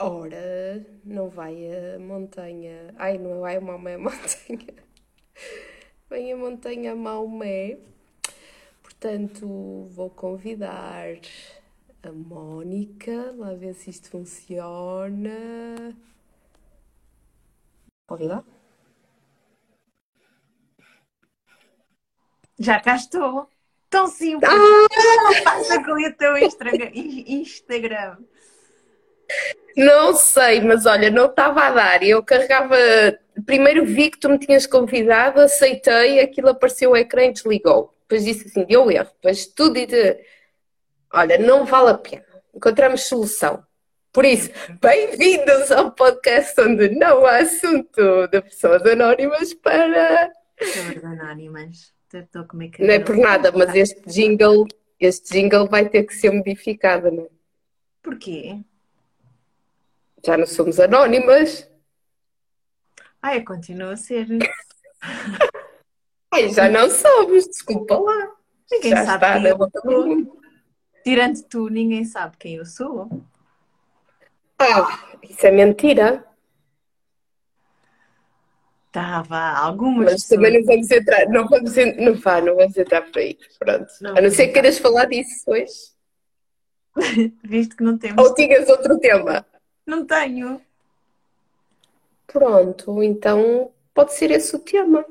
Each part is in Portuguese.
Ora, não vai a montanha. Ai, não vai a Maomé a montanha. Vem a montanha Maomé. Portanto, vou convidar a Mónica, lá ver se isto funciona. Convidar? Já cá estou. Tão simples. Ah! Passa com o teu Instagram. Não sei, mas olha, não estava a dar. Eu carregava. Primeiro vi que tu me tinhas convidado, aceitei, aquilo apareceu o ecrã e desligou. Depois disse assim: deu erro. Depois tudo e de. Olha, não vale a pena. Encontramos solução. Por isso, bem-vindos ao podcast onde não há assunto de pessoas anónimas para. Pessoas anónimas. Estou a comer Não é por nada, mas este jingle, este jingle vai ter que ser modificado, não é? Porquê? Já não somos anónimas. Ah, eu continuo a ser. Ai, já não somos, desculpa lá. Ninguém já sabe quem eu sou. Tirando tu, ninguém sabe quem eu sou. Ah, isso é mentira. Estava algumas. Mas pessoas... também não vamos entrar, não vamos, não, vá, não vamos entrar por aí. Pronto. Não, a não ser que queiras falar disso hoje. Visto que não temos. Ou tinhas outro tema? Não tenho. Pronto, então pode ser esse o tema.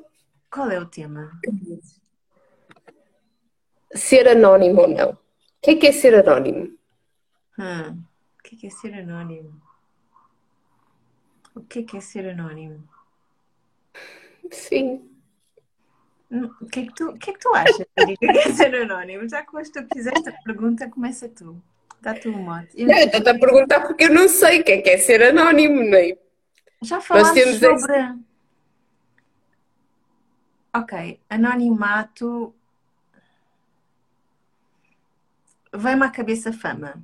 Qual é o tema? Ser anónimo ou não? O que é, que é ser anónimo? Hum, o que é, que é ser anónimo? O que é, que é ser anónimo? Sim. Hum, o que é que tu, o que é que tu achas, que é ser anónimo? Já que hoje tu fizeste a pergunta, começa tu. Dá tu um mote. Eu estou a perguntar porque eu não sei o que é, que é ser anónimo, não é? Já falaste sobre. Esse... Ok, anonimato. Vem-me à cabeça fama.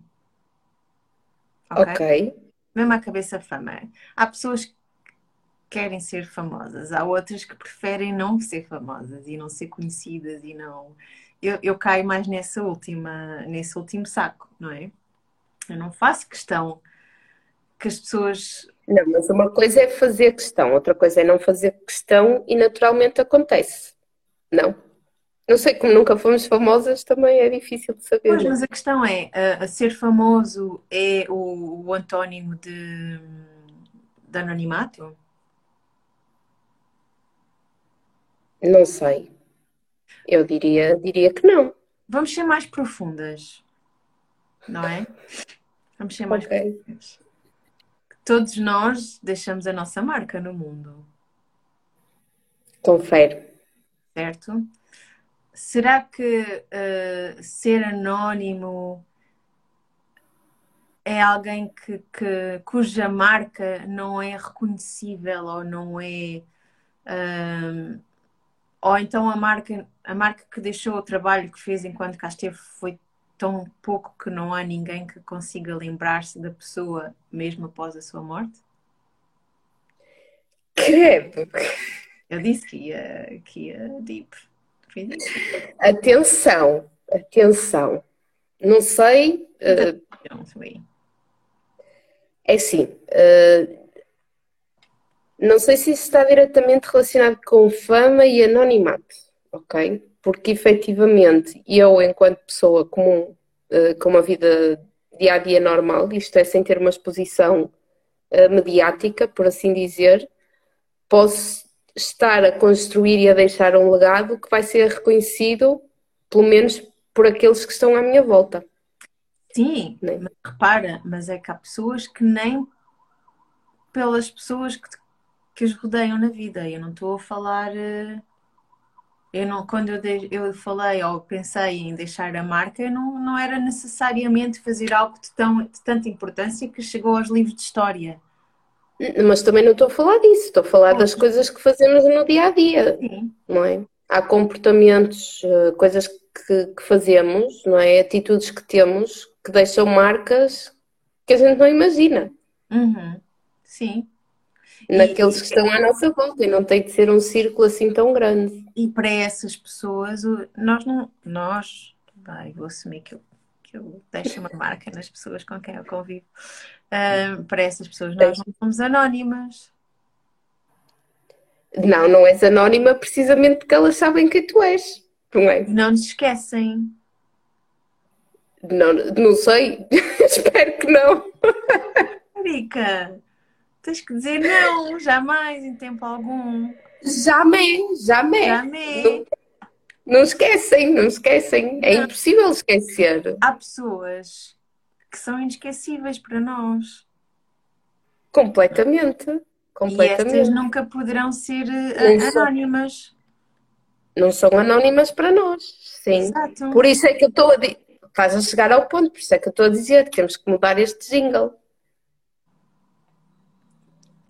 Ok. okay. Vem-me à cabeça fama. Há pessoas que querem ser famosas, há outras que preferem não ser famosas e não ser conhecidas e não eu, eu caio mais nessa última, nesse último saco, não é? Eu não faço questão que as pessoas. Não, mas uma coisa é fazer questão, outra coisa é não fazer questão e naturalmente acontece. Não? Não sei, como nunca fomos famosas, também é difícil de saber. Pois, mas a questão é: a, a ser famoso é o, o antónimo de, de anonimato? Não sei. Eu diria, diria que não. Vamos ser mais profundas, não é? Vamos ser mais okay. profundas. Todos nós deixamos a nossa marca no mundo. Confere. Certo? Será que uh, ser anónimo é alguém que, que, cuja marca não é reconhecível ou não é. Uh, ou então a marca, a marca que deixou o trabalho que fez enquanto cá esteve foi tão pouco que não há ninguém que consiga lembrar-se da pessoa mesmo após a sua morte? Credo! Eu disse que ia, que ia deep. Atenção, atenção. Não sei. Uh, é assim. Uh, não sei se isso está diretamente relacionado com fama e anonimato, ok? Porque efetivamente eu, enquanto pessoa comum, uh, com uma vida dia a dia normal, isto é, sem ter uma exposição uh, mediática, por assim dizer, posso estar a construir e a deixar um legado que vai ser reconhecido, pelo menos por aqueles que estão à minha volta. Sim, né? repara, mas é que há pessoas que nem pelas pessoas que que os rodeiam na vida. Eu não estou a falar. Eh, eu não, quando eu, de, eu falei ou pensei em deixar a marca, não, não era necessariamente fazer algo de, tão, de tanta importância que chegou aos livros de história. Mas também não estou a falar disso, estou a falar das coisas que fazemos no dia a dia, Sim. não é? Há comportamentos, eh, coisas que, que fazemos, não é? Atitudes que temos que deixam marcas que a gente não imagina. Uhum. Sim naqueles que estão à nossa volta e não tem de ser um círculo assim tão grande. E para essas pessoas, nós não, nós, vai, vou assumir que eu, que eu deixo uma marca nas pessoas com quem eu convivo. Uh, para essas pessoas, nós não somos anónimas. Não, não és anónima precisamente porque elas sabem quem tu és, não é? Não nos esquecem. Não, não sei, espero que não. Erika, tens que dizer não, jamais, em tempo algum. Jamais, jamais. Jamais. Não, não esquecem, não esquecem. É não. impossível esquecer. Há pessoas que são inesquecíveis para nós. Completamente. Completamente. E estas nunca poderão ser uh, anónimas. Não são anónimas para nós, sim. Exato. Por isso é que eu estou a dizer. Faz a chegar ao ponto, por isso é que eu estou a dizer que temos que mudar este jingle.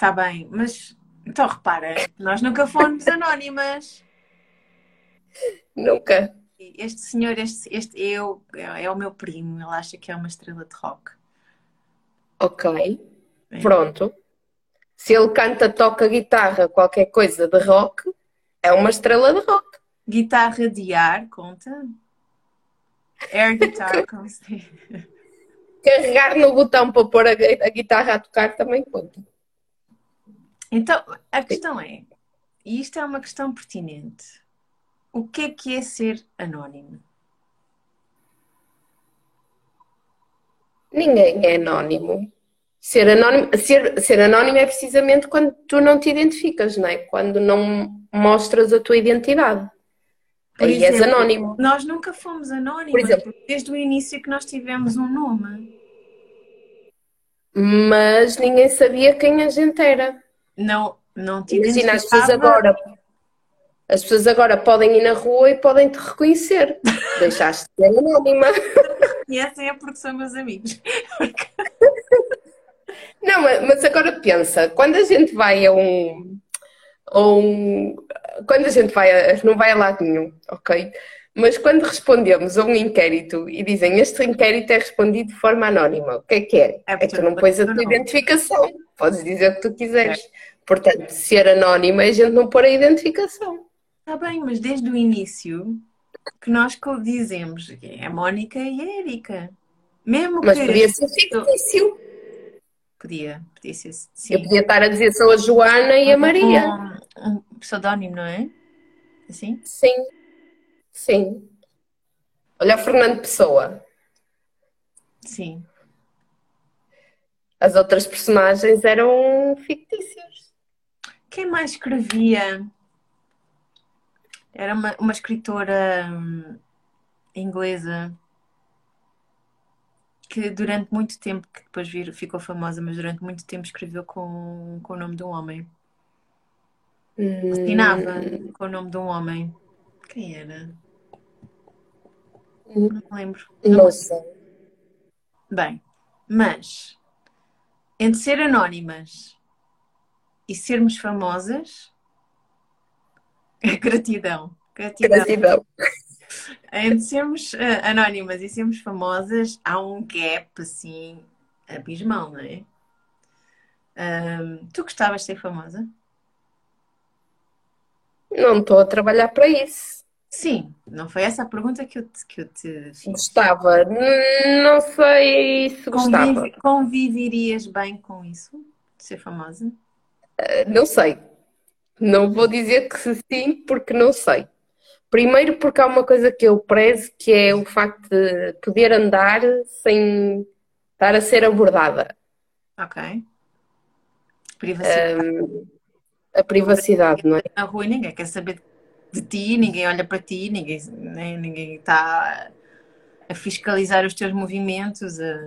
Está bem, mas então repara, nós nunca fomos anónimas. Nunca. Este senhor, este, este eu, é, é o meu primo, ele acha que é uma estrela de rock. Ok, Bem. pronto. Se ele canta, toca guitarra, qualquer coisa de rock, é uma estrela de rock. Guitarra de ar, conta? Air guitar, Carregar no botão para pôr a, a guitarra a tocar também conta. Então, a questão é, e isto é uma questão pertinente, o que é que é ser anónimo? Ninguém é anónimo. Ser anónimo, ser, ser anónimo é precisamente quando tu não te identificas, não é? Quando não mostras a tua identidade. Por Aí exemplo, és anónimo. Nós nunca fomos anónimos, exemplo, desde o início que nós tivemos um nome. Mas ninguém sabia quem a gente era. Não, não te Imagina, as pessoas agora as pessoas agora podem ir na rua e podem te reconhecer. Deixaste de ser anónima. E essa é porque são meus amigos. Não, mas agora pensa, quando a gente vai a um, a um quando a gente vai a, não vai a lado nenhum, ok? Mas quando respondemos a um inquérito e dizem este inquérito é respondido de forma anónima, o que é que é? É, é que tu não pões a tua identificação, podes dizer o que tu quiseres. É. Portanto, ser anónima é a gente não pôr a identificação. Está bem, mas desde o início que nós dizemos é a Mónica e a Erika. Mesmo mas que... podia ser fictício. Podia, podia ser. Sim. Eu podia estar a dizer sou a Joana e a Maria. Um, um pseudónimo, não é? Assim? Sim, sim. Olha o Fernando Pessoa. Sim. As outras personagens eram fictícios. Quem mais escrevia? Era uma, uma escritora hum, inglesa que durante muito tempo, que depois vir, ficou famosa, mas durante muito tempo escreveu com, com o nome de um homem. Assinava hum. com o nome de um homem. Quem era? Hum. Não me lembro. Não sei. Bem, mas entre ser anónimas e sermos famosas, gratidão. Gratidão. gratidão entre sermos uh, anónimas e sermos famosas, há um gap assim abismal, não é? Um, tu gostavas de ser famosa? Não estou a trabalhar para isso. Sim, não foi essa a pergunta que eu te, que eu te fiz. Gostava, não sei se gostava. Conviv conviverias bem com isso, de ser famosa? Uh, não sei. Não vou dizer que sim, porque não sei. Primeiro porque há uma coisa que eu prezo, que é o facto de poder andar sem estar a ser abordada. Ok. Privacidade. Um, a privacidade, não é? Na rua ninguém quer saber de ti, ninguém olha para ti, ninguém, nem, ninguém está a fiscalizar os teus movimentos. A...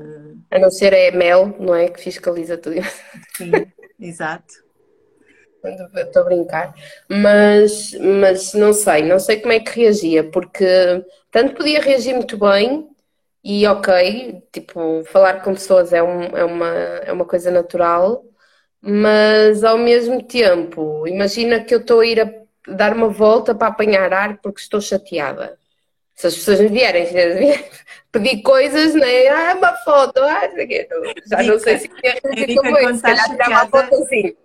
a não ser a Mel, não é? Que fiscaliza tudo. Sim, exato estou a brincar, mas, mas não sei, não sei como é que reagia, porque tanto podia reagir muito bem e ok, tipo, falar com pessoas é, um, é, uma, é uma coisa natural, mas ao mesmo tempo, imagina que eu estou a ir a dar uma volta para apanhar ar porque estou chateada. Se as pessoas me vierem pedir coisas, né? Ah, uma foto, ah, já não sei se quer reagir como isso, se calhar tirar uma foto assim.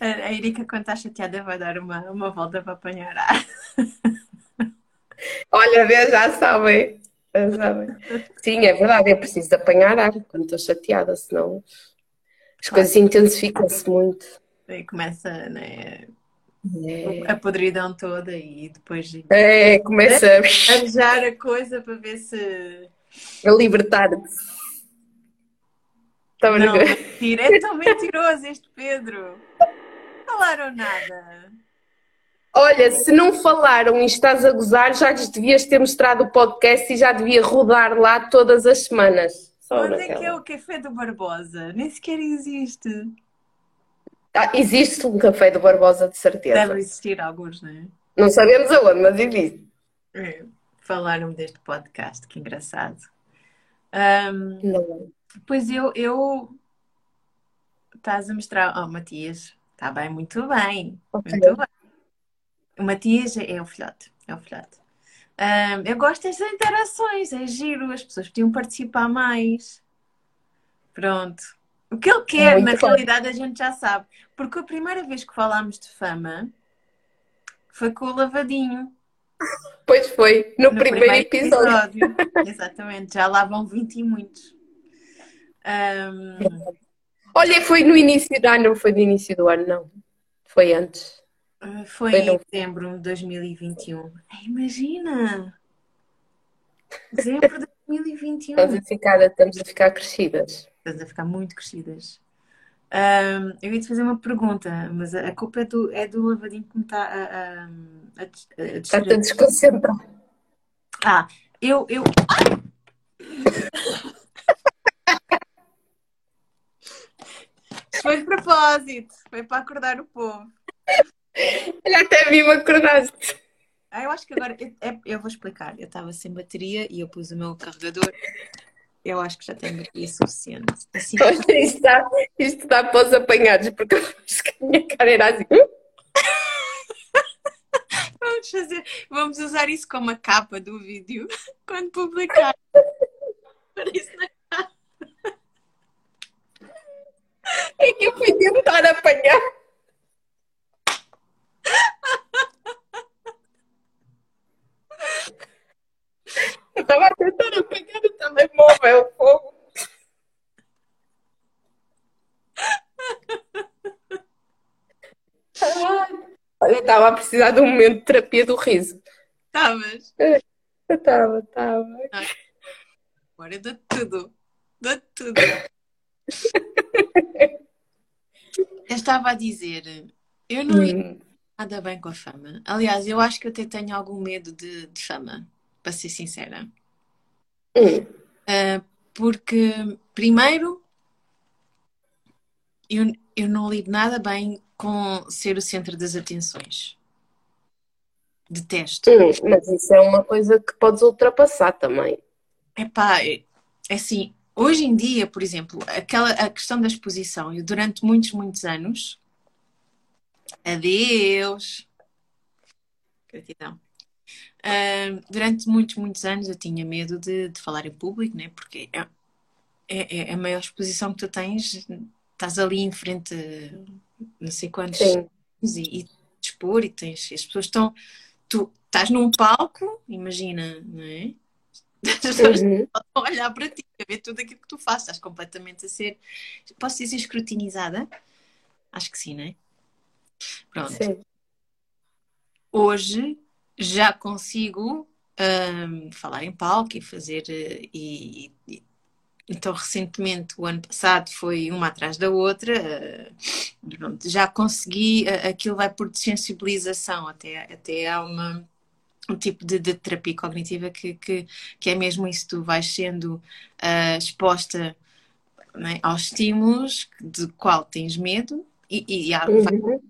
A Erika, quando está chateada, vai dar uma, uma volta para apanhar ar. Olha, vê, já sabem. Sim, é verdade, é preciso apanhar ar quando estou chateada, senão as coisas intensificam-se muito. E começa né, é. a podridão toda e depois é, começa a arejar a coisa para ver se a libertar-se. Não, mentira, é tão mentiroso este Pedro. Não falaram nada. Olha, se não falaram e estás a gozar, já lhes devias ter mostrado o podcast e já devia rodar lá todas as semanas. Só Onde naquela. é que é o Café do Barbosa? Nem sequer existe. Ah, existe um Café do Barbosa, de certeza. Deve existir alguns, não é? Não sabemos aonde, mas existe. É. Falaram deste podcast, que engraçado. Um, não. Pois eu, eu. Estás a mostrar. Oh, Matias, está bem, muito bem. Okay. Muito bem. O Matias é o filhote. É o filhote. Um, eu gosto destas interações, é giro, as pessoas podiam participar mais. Pronto. O que ele quer, Muito na bom. realidade, a gente já sabe. Porque a primeira vez que falámos de fama foi com o Lavadinho. Pois foi, no, no primeiro, primeiro, episódio. episódio. Exatamente, já lá vão 20 e muitos. Um... Olha, foi no início do ano, não foi no início do ano, não. Foi antes. Ah, foi, foi em no... dezembro de 2021. imagina! Dezembro de 2021. Estamos a ficar, estamos a ficar crescidas. Estamos a ficar muito crescidas. Um, eu ia te fazer uma pergunta, mas a, culpa é do, é do lavadinho que me está a, a, a, a Está-te a desconcentrar. Ah, eu. eu... foi de propósito, foi para acordar o povo. Olha, até vi-me acordaste. Ah, eu acho que agora eu, é, eu vou explicar. Eu estava sem bateria e eu pus o meu carregador. Eu acho que já tenho bateria suficiente. Assim, isto está, isto está para os apanhados, porque eu acho que a minha cara era assim. Hum? vamos fazer, vamos usar isso como a capa do vídeo quando publicar. Isso na capa. É que eu fui tentar apanhar. Eu estava tentando pegar o telemóvel, fogo. Olha, eu estava a precisar de um momento de terapia do riso. Estavas? Eu estava, estava. Agora dá tudo. Dá tudo. eu estava a dizer, eu não hum nada bem com a fama. Aliás, eu acho que eu até tenho algum medo de, de fama, para ser sincera. Hum. Uh, porque, primeiro, eu, eu não lido nada bem com ser o centro das atenções. Detesto. Hum, mas isso é uma coisa que podes ultrapassar também. Epá, é assim, hoje em dia, por exemplo, aquela, a questão da exposição, eu durante muitos, muitos anos Adeus. Gratidão. Uh, durante muitos, muitos anos eu tinha medo de, de falar em público, né? porque é, é, é, a maior exposição que tu tens. Estás ali em frente a não sei quantos Sim. e, e expor e tens as pessoas estão. Tu estás num palco, imagina, não é? As pessoas uhum. estão a olhar para ti, a ver tudo aquilo que tu fazes, estás completamente a ser. Posso dizer escrutinizada? Acho que sim, não é? Pronto. Sim. Hoje já consigo um, falar em palco e fazer. Eh, e, e, então, recentemente, o ano passado foi uma atrás da outra, uh, já consegui, uh, aquilo vai por sensibilização, até, até há uma, um tipo de, de terapia cognitiva que, que, que, é mesmo isso, tu vais sendo uh, exposta né, aos estímulos de qual tens medo e, e há, uhum.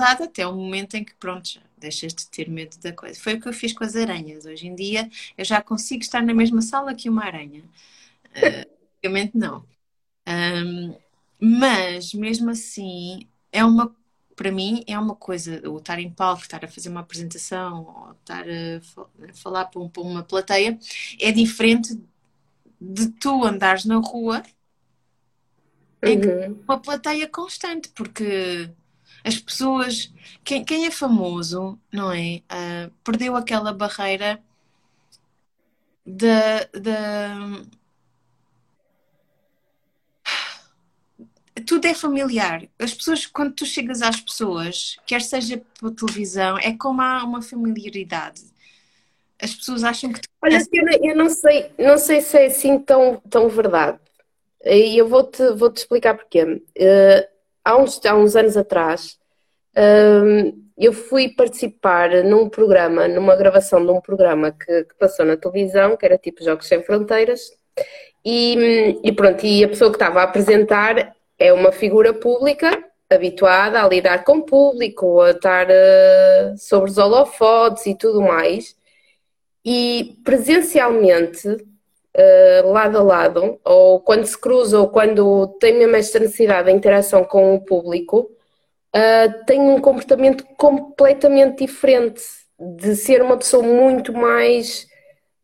até o momento em que, pronto, deixas de ter medo da coisa. Foi o que eu fiz com as aranhas. Hoje em dia eu já consigo estar na mesma sala que uma aranha. Uh, não. Um, mas mesmo assim é uma para mim é uma coisa o estar em palco, estar a fazer uma apresentação, ou estar a, falar para, um, para uma plateia é diferente de tu andares na rua uhum. em uma plateia constante, porque as pessoas, quem, quem é famoso, não é? Uh, perdeu aquela barreira da. Tudo é familiar. As pessoas, quando tu chegas às pessoas, quer seja por televisão, é como há uma familiaridade. As pessoas acham que tu... Olha, eu não, eu não sei, não sei se é assim tão, tão verdade. E eu vou-te vou -te explicar porquê. Há, uns, há uns anos atrás, uh, eu fui participar num programa, numa gravação de um programa que, que, passou na televisão, que era tipo Jogos Sem Fronteiras, e, e pronto, e a pessoa que estava a apresentar é uma figura pública habituada a lidar com o público, a estar uh, sobre os holofotes e tudo mais, e presencialmente, uh, lado a lado, ou quando se cruza, ou quando tem mesmo esta necessidade de interação com o público, uh, tem um comportamento completamente diferente, de ser uma pessoa muito mais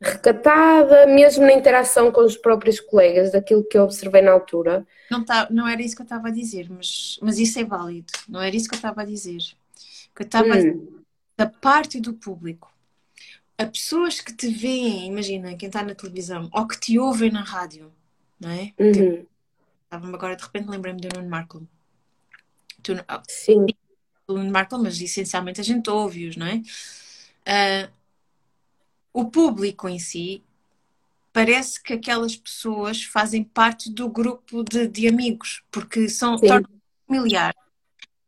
recatada, mesmo na interação com os próprios colegas, daquilo que eu observei na altura. Não, tá, não era isso que eu estava a dizer, mas, mas isso é válido. Não era isso que eu estava a dizer. Que eu estava hum. da parte do público. A pessoas que te veem, imagina, quem está na televisão, ou que te ouvem na rádio, não é? Uhum. Estava-me agora, de repente, lembrei-me do Nuno Marco. Tu, Sim. O Marco, mas essencialmente a gente ouve-os, não é? Uh, o público em si parece que aquelas pessoas fazem parte do grupo de, de amigos, porque são familiares,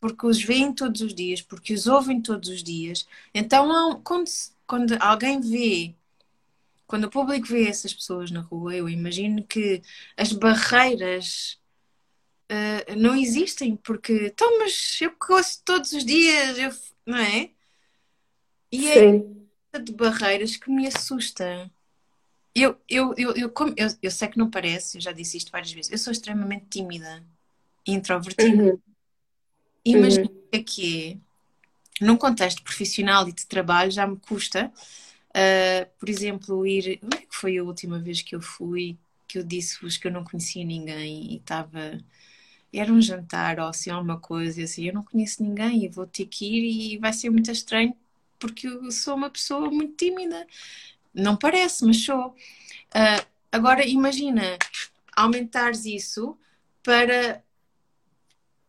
porque os veem todos os dias, porque os ouvem todos os dias. Então, quando, quando alguém vê, quando o público vê essas pessoas na rua, eu imagino que as barreiras uh, não existem, porque então, mas eu ouço todos os dias, eu, não é? E Sim. é de barreiras que me assusta. Eu, eu, eu, eu, como, eu, eu sei que não parece, eu já disse isto várias vezes, eu sou extremamente tímida e introvertida. Uhum. Imagina uhum. que é num contexto profissional e de trabalho já me custa. Uh, por exemplo, ir. Onde é que foi a última vez que eu fui? Que eu disse-vos que eu não conhecia ninguém e estava era um jantar ou assim alguma coisa, assim, eu não conheço ninguém e vou ter que ir e vai ser muito estranho porque eu sou uma pessoa muito tímida. Não parece, mas sou. Uh, agora imagina aumentares isso para,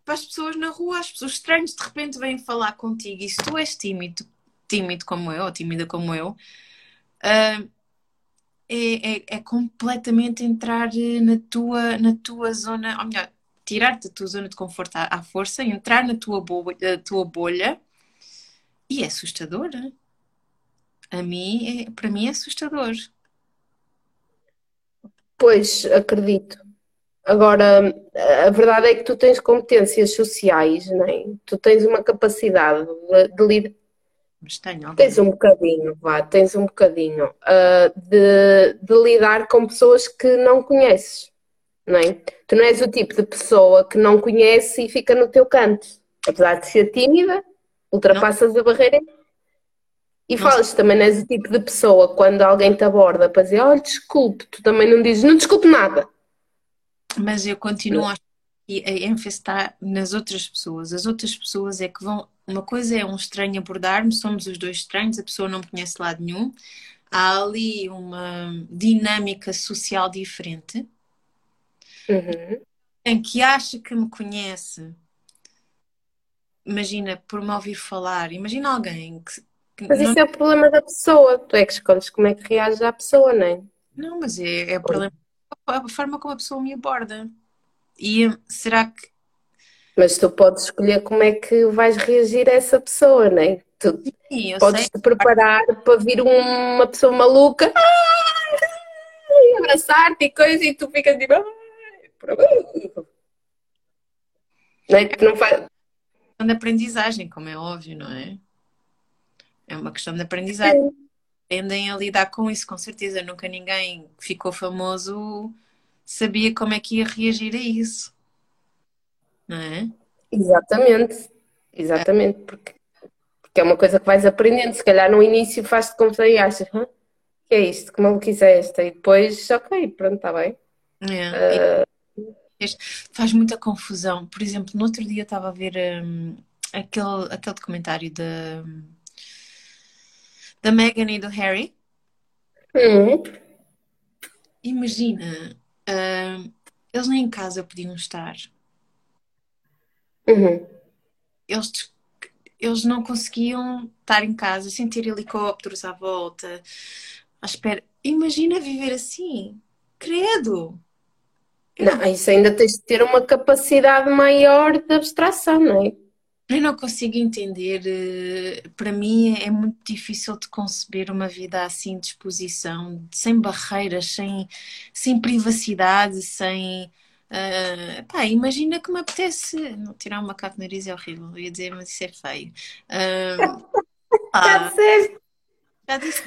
para as pessoas na rua, as pessoas estranhas de repente vêm falar contigo e se tu és tímido, tímido como eu, ou tímida como eu, uh, é, é, é, completamente entrar na tua, na tua zona, ou melhor, tirar-te da tua zona de conforto à, à força, entrar na tua bolha, tua bolha e é assustador. A mim, é, para mim é assustador. Pois, acredito. Agora, a verdade é que tu tens competências sociais, não é? Tu tens uma capacidade de, lidar. Mas tenho. Tens um bocadinho, vá, tens um bocadinho uh, de, de lidar com pessoas que não conheces não é? Tu não és o tipo de pessoa que não conhece e fica no teu canto. Apesar de ser tímida, ultrapassas não. a barreira e não falas também não és o tipo de pessoa quando alguém te aborda para dizer, olha, desculpe, tu também não dizes, não desculpe nada. Mas eu continuo a a está nas outras pessoas. As outras pessoas é que vão. Uma coisa é um estranho abordar-me, somos os dois estranhos, a pessoa não me conhece lado nenhum. Há ali uma dinâmica social diferente Uhum. Em que acha que me conhece, imagina, por me ouvir falar, imagina alguém que. mas não... isso é o problema da pessoa, tu é que escolhes como é que reage à pessoa, não é? Não, mas é, é o problema a forma como a pessoa me aborda. E será que. Mas tu podes escolher como é que vais reagir a essa pessoa, não é? Tu Sim, podes sei. te preparar para vir uma pessoa maluca abraçar-te e coisa e tu ficas tipo. Não é? Que não faz... É uma questão de aprendizagem, como é óbvio, não é? É uma questão de aprendizagem. Tendem a lidar com isso, com certeza. Nunca ninguém que ficou famoso sabia como é que ia reagir a isso. Não é? Exatamente. Exatamente. Porque, porque é uma coisa que vais aprendendo. Se calhar no início faz-te confusão e achas, Hã? que é isto? Que maluquice é esta? E depois, ok, pronto, está bem. É. Uh, faz muita confusão. Por exemplo, no outro dia estava a ver um, aquele, aquele documentário da, da Meghan e do Harry. Uhum. imagina, uh, eles nem em casa podiam estar. Uhum. Eles, eles não conseguiam estar em casa sem ter helicópteros à volta. À espera. Imagina viver assim. Credo! Não, isso ainda tens de ter uma capacidade maior de abstração, não é? Eu não consigo entender. eh, Para mim é muito difícil de conceber uma vida assim de exposição, sem barreiras, sem, sem privacidade, sem. ah, pá, imagina que me apetece. Tirar um macaco de nariz é horrível, ia dizer, mas isso é feio. Já ah, sei. já disse,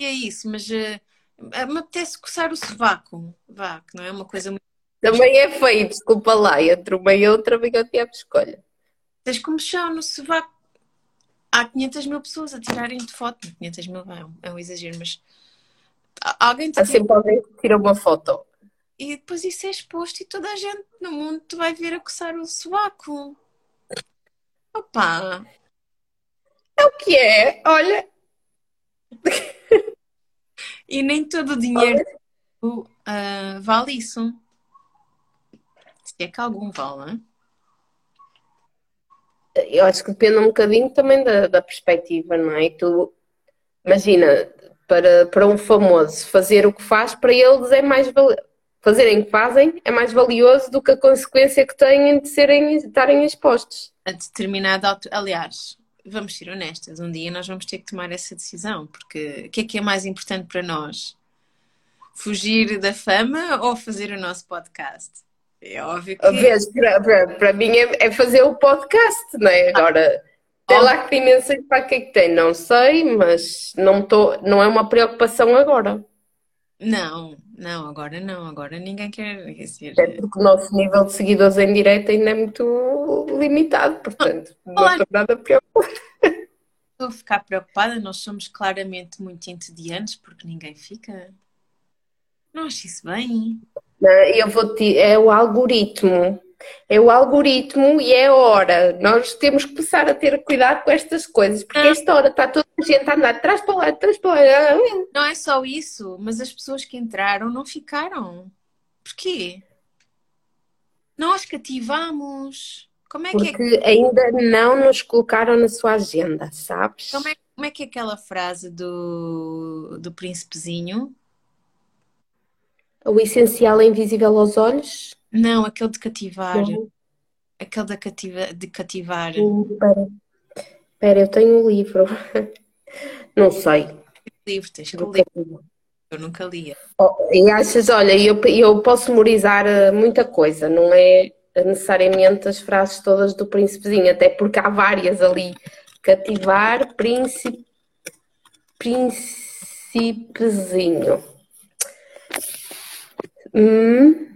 é isso, mas ah, me apetece coçar o sovaco. Vá, que não é uma coisa muito. Também é feio, desculpa lá. Entre uma e outra, eu tive escolha. Tens como chão no sovaco. Há 500 mil pessoas a tirarem-te foto. 500 mil é um, é um exagero, mas alguém te Há tira sempre alguém que tira uma foto. e depois isso é exposto e toda a gente no mundo te vai ver a coçar o sovaco. Opa! É o que é? Olha, E nem todo o dinheiro ah, vale isso. Se é que algum vale, hein? Eu acho que depende um bocadinho também da, da perspectiva, não é? Tu, imagina, para, para um famoso fazer o que faz, para eles é mais valioso. Fazerem o que fazem é mais valioso do que a consequência que têm de serem, estarem expostos. A determinada. Aliás, vamos ser honestas, um dia nós vamos ter que tomar essa decisão, porque o que é que é mais importante para nós? Fugir da fama ou fazer o nosso podcast? É óbvio que. Vês, para, mim é, é fazer o podcast, não é? Agora, sei lá que dimensão para que é que tem, não sei, mas não, tô, não é uma preocupação agora. Não, não, agora não, agora ninguém quer. Dizer, Até porque o nosso nível de seguidores em direto ainda é muito limitado, portanto, não Olá. estou nada preocupada. estou a ficar preocupada, nós somos claramente muito entediantes porque ninguém fica. Não acho isso bem. Não, Eu vou te, é o algoritmo. É o algoritmo e é a hora. Nós temos que começar a ter cuidado com estas coisas, porque esta hora está toda a gente a andar de trás para lá, de trás para lá. Não é só isso, mas as pessoas que entraram não ficaram. Porquê? Nós cativamos. Como é que é, Porque ainda não nos colocaram na sua agenda, sabes? como é, como é que é aquela frase do, do príncipezinho? O essencial é invisível aos olhos. Não, aquele de cativar. Não. Aquele da cativa, de cativar. Espera, espera, eu tenho um livro. Não sei. Livro, tens que ler. Eu nunca lia. Oh, e achas, olha, eu, eu posso memorizar eh, muita coisa, não é necessariamente as frases todas do príncipezinho, até porque há várias ali. Cativar, príncipe, príncipezinho. Hum.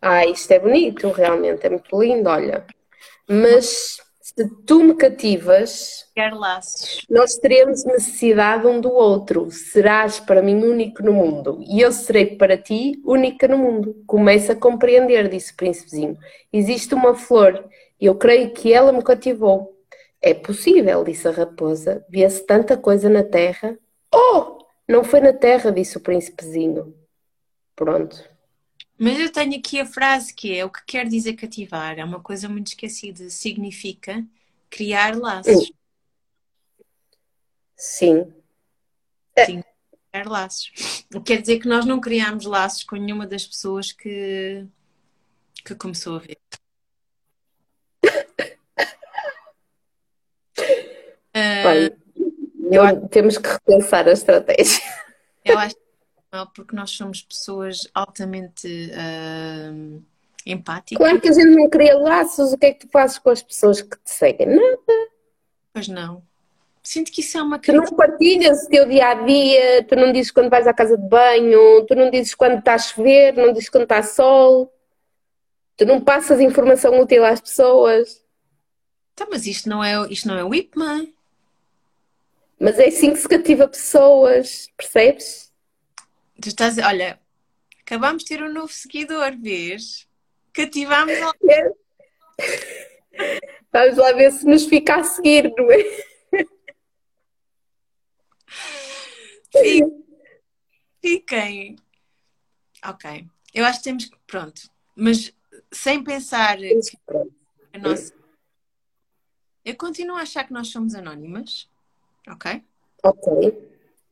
Ah, isto é bonito, realmente, é muito lindo, olha. Mas se tu me cativas, Quer laços. nós teremos necessidade um do outro. Serás para mim único no mundo e eu serei para ti única no mundo. Começa a compreender, disse o príncipezinho. Existe uma flor e eu creio que ela me cativou. É possível, disse a raposa. Vê-se tanta coisa na terra. Oh, não foi na terra, disse o príncipezinho. Pronto. Mas eu tenho aqui a frase que é o que quer dizer cativar. É uma coisa muito esquecida. Significa criar laços. Sim. Criar laços. O que quer dizer que nós não criámos laços com nenhuma das pessoas que, que começou a ver. Bem, eu- temos que repensar a estratégia. eu acho que não, porque nós somos pessoas altamente ah, empáticas. Claro que a gente não cria laços. O que é que tu fazes com as pessoas que te seguem? Não. Pois não. Sinto que isso é uma Tu não partilhas o teu dia a dia, tu não dizes quando vais à casa de banho, tu não dizes quando está a chover, não dizes quando está sol, tu não passas informação útil às pessoas. Tá, mas isto não é, isto não é Whitman. Mas é assim que se cativa pessoas, percebes? Tu estás, olha, acabámos de ter um novo seguidor, vês? Cativámos al- Vamos lá ver se nos fica a seguir, não é? Fica, Fiquem. Ok. Eu acho que temos que. Pronto. Mas sem pensar que a nossa. Eu continuo a achar que nós somos anónimas. Ok? Ok.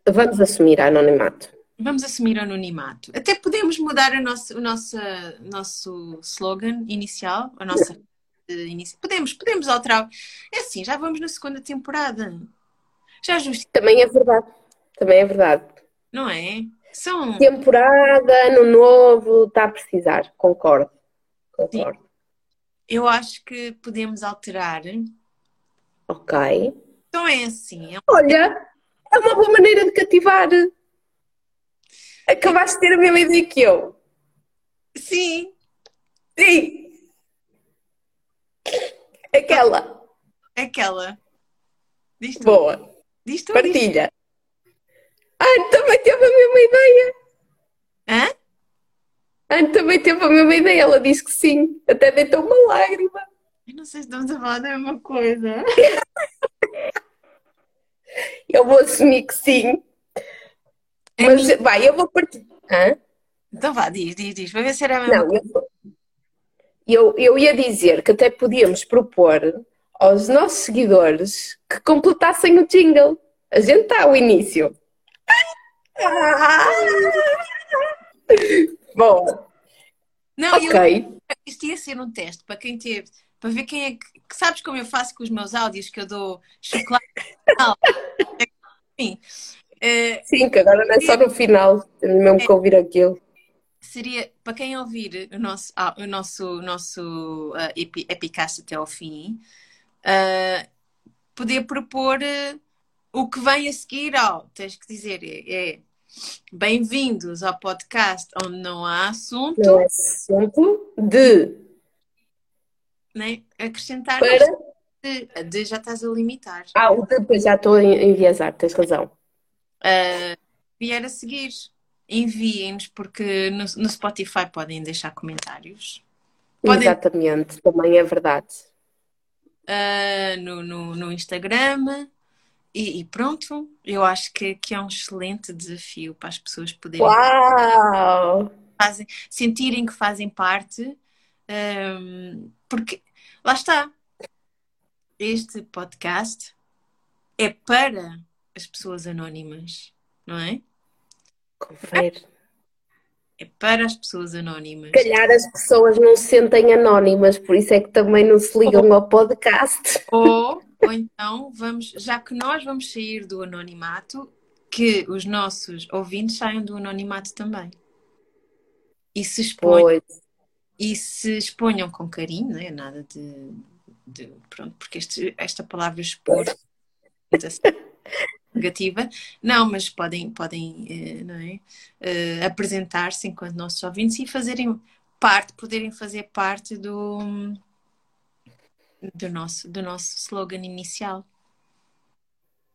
Vamos assumir anonimato. Vamos assumir anonimato. Até podemos mudar a nossa, o nosso, nosso slogan inicial, a nossa início. Podemos, podemos alterar. É assim, já vamos na segunda temporada. Já justo. Também é verdade. Também é verdade. Não é? São... Temporada, ano novo, está a precisar. Concordo. Concordo. Sim. Eu acho que podemos alterar. Ok. Então é assim. É Olha, é uma boa maneira de cativar. Acabaste de ter a mesma ideia que eu. Sim. Sim. Aquela. Aquela. Diz tu. Boa. Diz tu, Partilha. Ah, também teve a mesma ideia. Hã? Anne também teve a mesma ideia, ela disse que sim, até deitou uma lágrima. Eu não sei se estamos a falar da mesma coisa. eu vou assumir que sim. É Mas minha... vai, eu vou partir. Hã? Então vá, diz, diz, diz, para ver se era a mesma não, coisa. Eu, eu ia dizer que até podíamos propor aos nossos seguidores que completassem o jingle. A gente está ao início. Bom. Não, ok. Eu, isto ia ser um teste para quem teve, para ver quem é que. Sabes como eu faço com os meus áudios que eu dou chocolate? Enfim. Uh, Sim, que agora não é só no final, temos mesmo que ouvir aquilo. Seria, para quem ouvir o nosso, ah, o nosso, nosso uh, Epicast até ao fim, uh, poder propor uh, o que vem a seguir ao, tens que dizer, é, é Bem-vindos ao podcast onde não há assunto. Não há assunto de. Né? Acrescentar. Para. De, de, já estás a limitar. Ah, o depois já estou a enviesar, tens razão. Uh, vier a seguir. Enviem-nos, porque no, no, Spotify podem deixar comentários. Podem... Exatamente, também é verdade. Uh, no, no, no Instagram e, e, pronto, eu acho que, que é um excelente desafio para as pessoas poderem Uau! Fazem, sentirem que fazem parte, um, porque lá está, este podcast é para as pessoas anónimas, não é? Confere. É para as pessoas anónimas. Se calhar as pessoas não se sentem anónimas, por isso é que também não se ligam ou, ao podcast. Ou ou então, vamos, já que nós vamos sair do anonimato, que os nossos ouvintes saiam do anonimato também. E se exponham, e se exponham com carinho, não é nada de, de pronto, porque este, esta palavra expor negativa, não, mas podem, podem eh, não é, uh, apresentar-se enquanto nossos ouvintes e fazerem parte, poderem fazer parte do, do nosso, do nosso slogan inicial.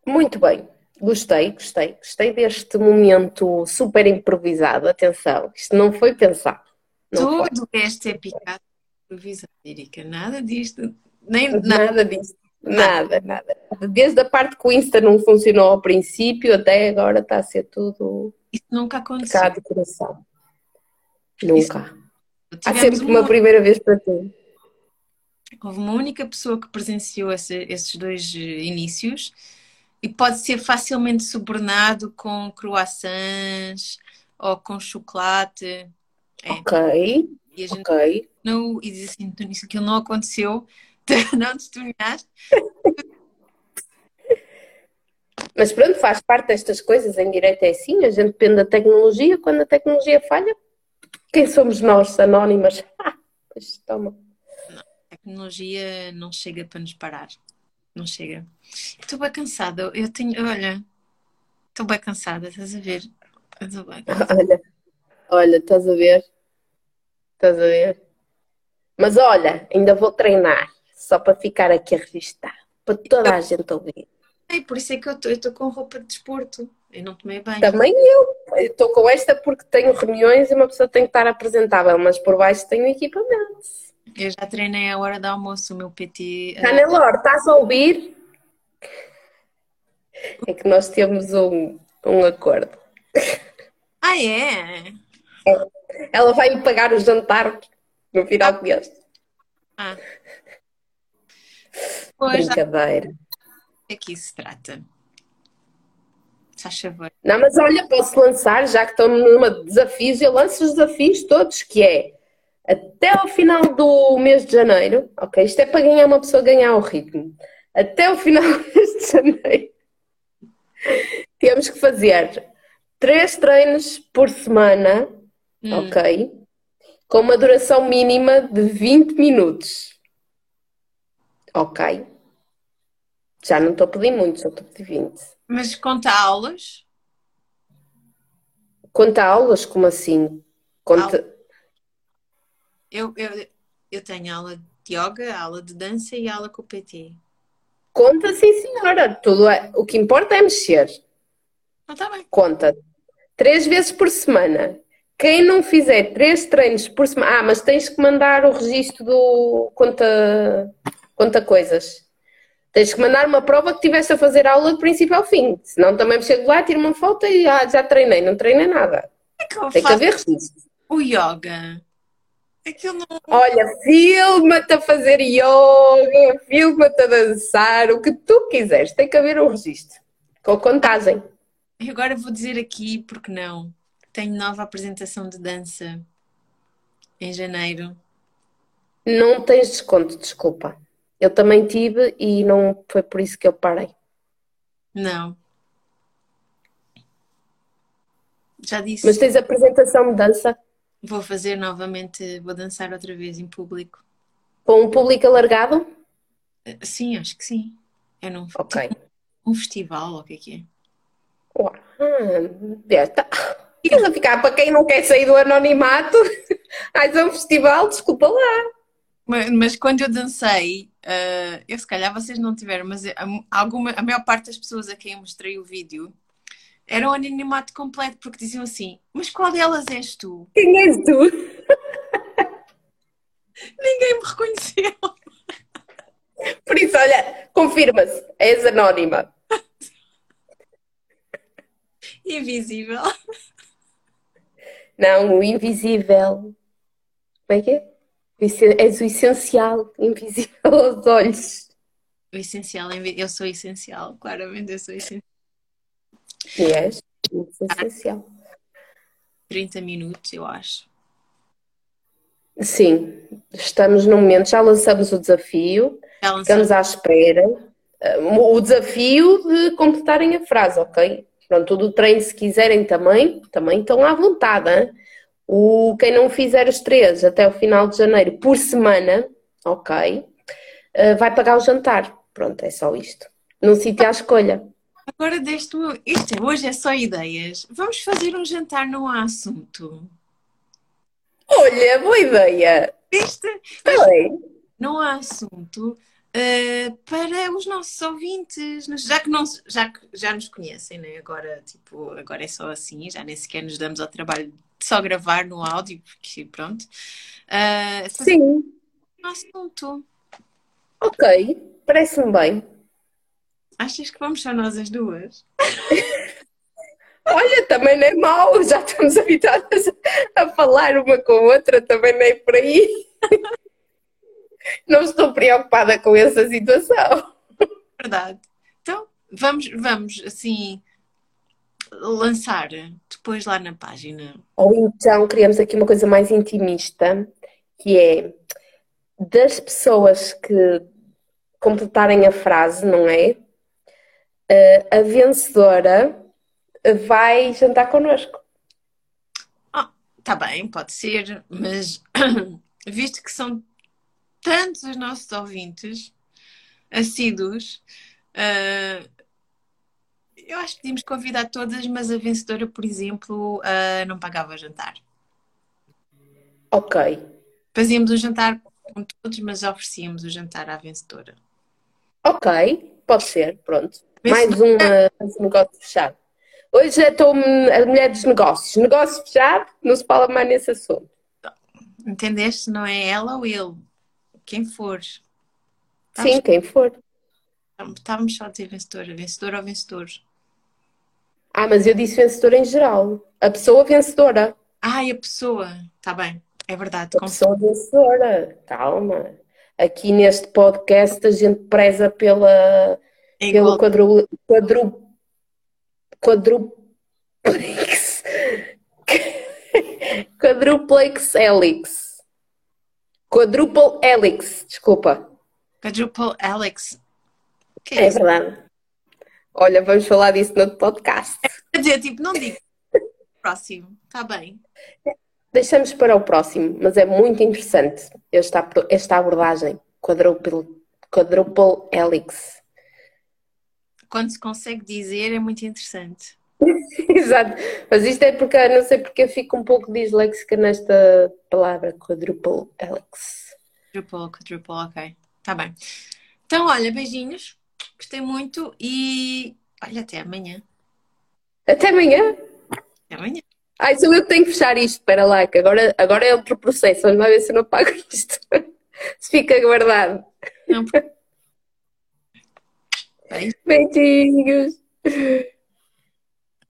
Muito bem, gostei, gostei, gostei deste momento super improvisado. Atenção, isto não foi pensado. Tudo este é picado improvisado, Erika, nada disto, nem nada, nada disto. Nada, nada. Desde a parte que o Insta não funcionou ao princípio até agora está a ser tudo. Isso nunca aconteceu. de coração. Nunca. Há sempre uma... uma primeira vez para tudo. Houve uma única pessoa que presenciou esse, esses dois eh, inícios e pode ser facilmente subornado com croissants ou com chocolate. É. Ok. E a gente okay. não, e diz assim, isso aquilo não aconteceu, não testemunhaste. Mas pronto, faz parte destas coisas, em direito é assim, a gente depende da tecnologia, quando a tecnologia falha, quem somos nós, anónimas? Ah, pois toma tecnologia não chega para nos parar. Não chega. Estou bem cansada. Eu tenho, olha, estou bem cansada, estás a ver? Olha, olha, estás a ver? Estás a ver? Mas olha, ainda vou treinar, só para ficar aqui a registrar, para toda a gente ouvir. É, por isso é que eu estou com roupa de desporto. Eu não tomei bem. Também eu. Estou com esta porque tenho reuniões e uma pessoa tem que estar apresentável, mas por baixo tenho equipamento. Eu já treinei a hora do almoço, o meu PT. Canelor, estás a ouvir? É que nós temos um, um acordo. Ah, Ah, é? Ela vai me pagar o jantar no final do mês. Ah. Pois, Brincadeira. É que isso se trata. Faz favor. Não, mas olha, posso lançar, já que estou numa desafios, eu lanço os desafios todos, que é até ao final do mês de janeiro, ok? Isto é para ganhar uma pessoa ganhar o ritmo. Até o final do mês de janeiro, temos que fazer três treinos por semana, hum. ok? Com uma duração mínima de 20 minutos. Ok. Já não estou a pedir muito, só estou a pedir 20. Mas conta aulas? Conta aulas? Como assim? Conta. Eu, eu, eu tenho aula de yoga, aula de dança e aula com o PT. Conta sim, senhora. Tudo é... O que importa é mexer. Não está bem. Conta. Três vezes por semana. Quem não fizer três treinos por semana. Ah, mas tens que mandar o registro do. Conta, conta coisas. Tens que mandar uma prova que tiveste a fazer aula de princípio ao fim. Senão também chego lá, tiro uma foto e ah, já treinei. Não treinei nada. É que Tem que haver registro. O yoga. Aquilo não... Olha, filma-te a fazer yoga, filma-te a dançar, o que tu quiseres. Tem que haver um registro. Com contagem. E agora vou dizer aqui, porque não, tenho nova apresentação de dança em janeiro. Não tens desconto, desculpa. Eu também tive e não foi por isso que eu parei. Não. Já disse. Mas tens apresentação de dança? Vou fazer novamente, vou dançar outra vez em público. Com um público alargado? Eh, sim, acho que sim. É num Ok. tipo, um festival, ou o que é que é? Uau, hum, Estás a ficar para quem não quer sair do anonimato. Mais um festival, desculpa lá. Mas, mas quando eu dancei, uh, eu se calhar vocês não tiveram, mas a, alguma, a maior parte das pessoas a quem eu mostrei o vídeo era um anonimato completo, porque diziam assim: Mas qual delas és tu? Quem és tu? Ninguém me reconheceu. Por isso, olha, confirma-se, és anónima. Invisível. Não, o invisível. Como é que é? És o essencial, invisível aos olhos. O essencial, eu sou essencial, claramente eu sou essencial. E és, essencial. 30 minutos, eu acho. Sim, estamos no momento, já lançamos o desafio, estamos à espera. O desafio de completarem a frase, ok? Pronto, todo o treino, se quiserem também, também estão à vontade. Hein? O, quem não fizer os três até o final de janeiro por semana, ok, uh, vai pagar o jantar. Pronto, é só isto. Num sítio à escolha. Agora deste isto é, hoje é só ideias. Vamos fazer um jantar, não há assunto. Olha, boa ideia. Viste? Não há assunto uh, para os nossos ouvintes, já que, não, já que já nos conhecem, né? agora, tipo, agora é só assim, já nem sequer nos damos ao trabalho só gravar no áudio, porque pronto. Uh, Sim. Assunto. Ok, parece-me bem. Achas que vamos só nós as duas? Olha, também não é mau, já estamos habituadas a falar uma com a outra, também não é por aí. Não estou preocupada com essa situação. Verdade. Então, vamos, vamos assim, lançar depois lá na página? Ou então criamos aqui uma coisa mais intimista, que é das pessoas que completarem a frase, não é? Eh, a vencedora vai jantar connosco. Ah, tá bem, pode ser, mas visto que são tantos os nossos ouvintes assíduos, uh, eu acho que podíamos convidar todas, mas a vencedora, por exemplo, uh, não pagava jantar. Ok. Fazíamos o jantar com todos, mas oferecíamos o jantar à vencedora. Ok, pode ser, pronto. Mais uma, um negócio fechado. Hoje estou a mulher dos negócios. Negócio fechado, não se fala mais nesse assunto. Entendeste? Não é ela ou ele. Quem for. Sim, quem for. Estávamos só a dizer vencedora. Vencedora ou vencedor. Ah, mas eu disse vencedora em geral. A pessoa vencedora. Ai, a pessoa. Está bem. É verdade. A pessoa vencedora. Calma. Aqui neste podcast a gente preza pela, é pelo quadru, quadru, quadruplex. quadruplex helix. Quadruple helix, desculpa. Quadruple helix. Que é, é verdade. Olha, vamos falar disso no podcast. Quer dizer, tipo, não digo. Próximo, está bem. Deixamos para o próximo, mas é muito interessante esta, esta abordagem quadruple, quadruple helix. Quando se consegue dizer é muito interessante. Exato, mas isto é porque não sei porque eu fico um pouco disléxica nesta palavra quadruple helix. Quadruple, quadruple, ok, está bem. Então, olha, beijinhos, gostei muito e olha, até amanhã. Até amanhã? Até amanhã. Ai, sou eu que tenho que fechar isto, espera lá, que agora, agora é outro processo, vamos lá ver se eu não pago isto. se fica guardado. Não. Beijinhos.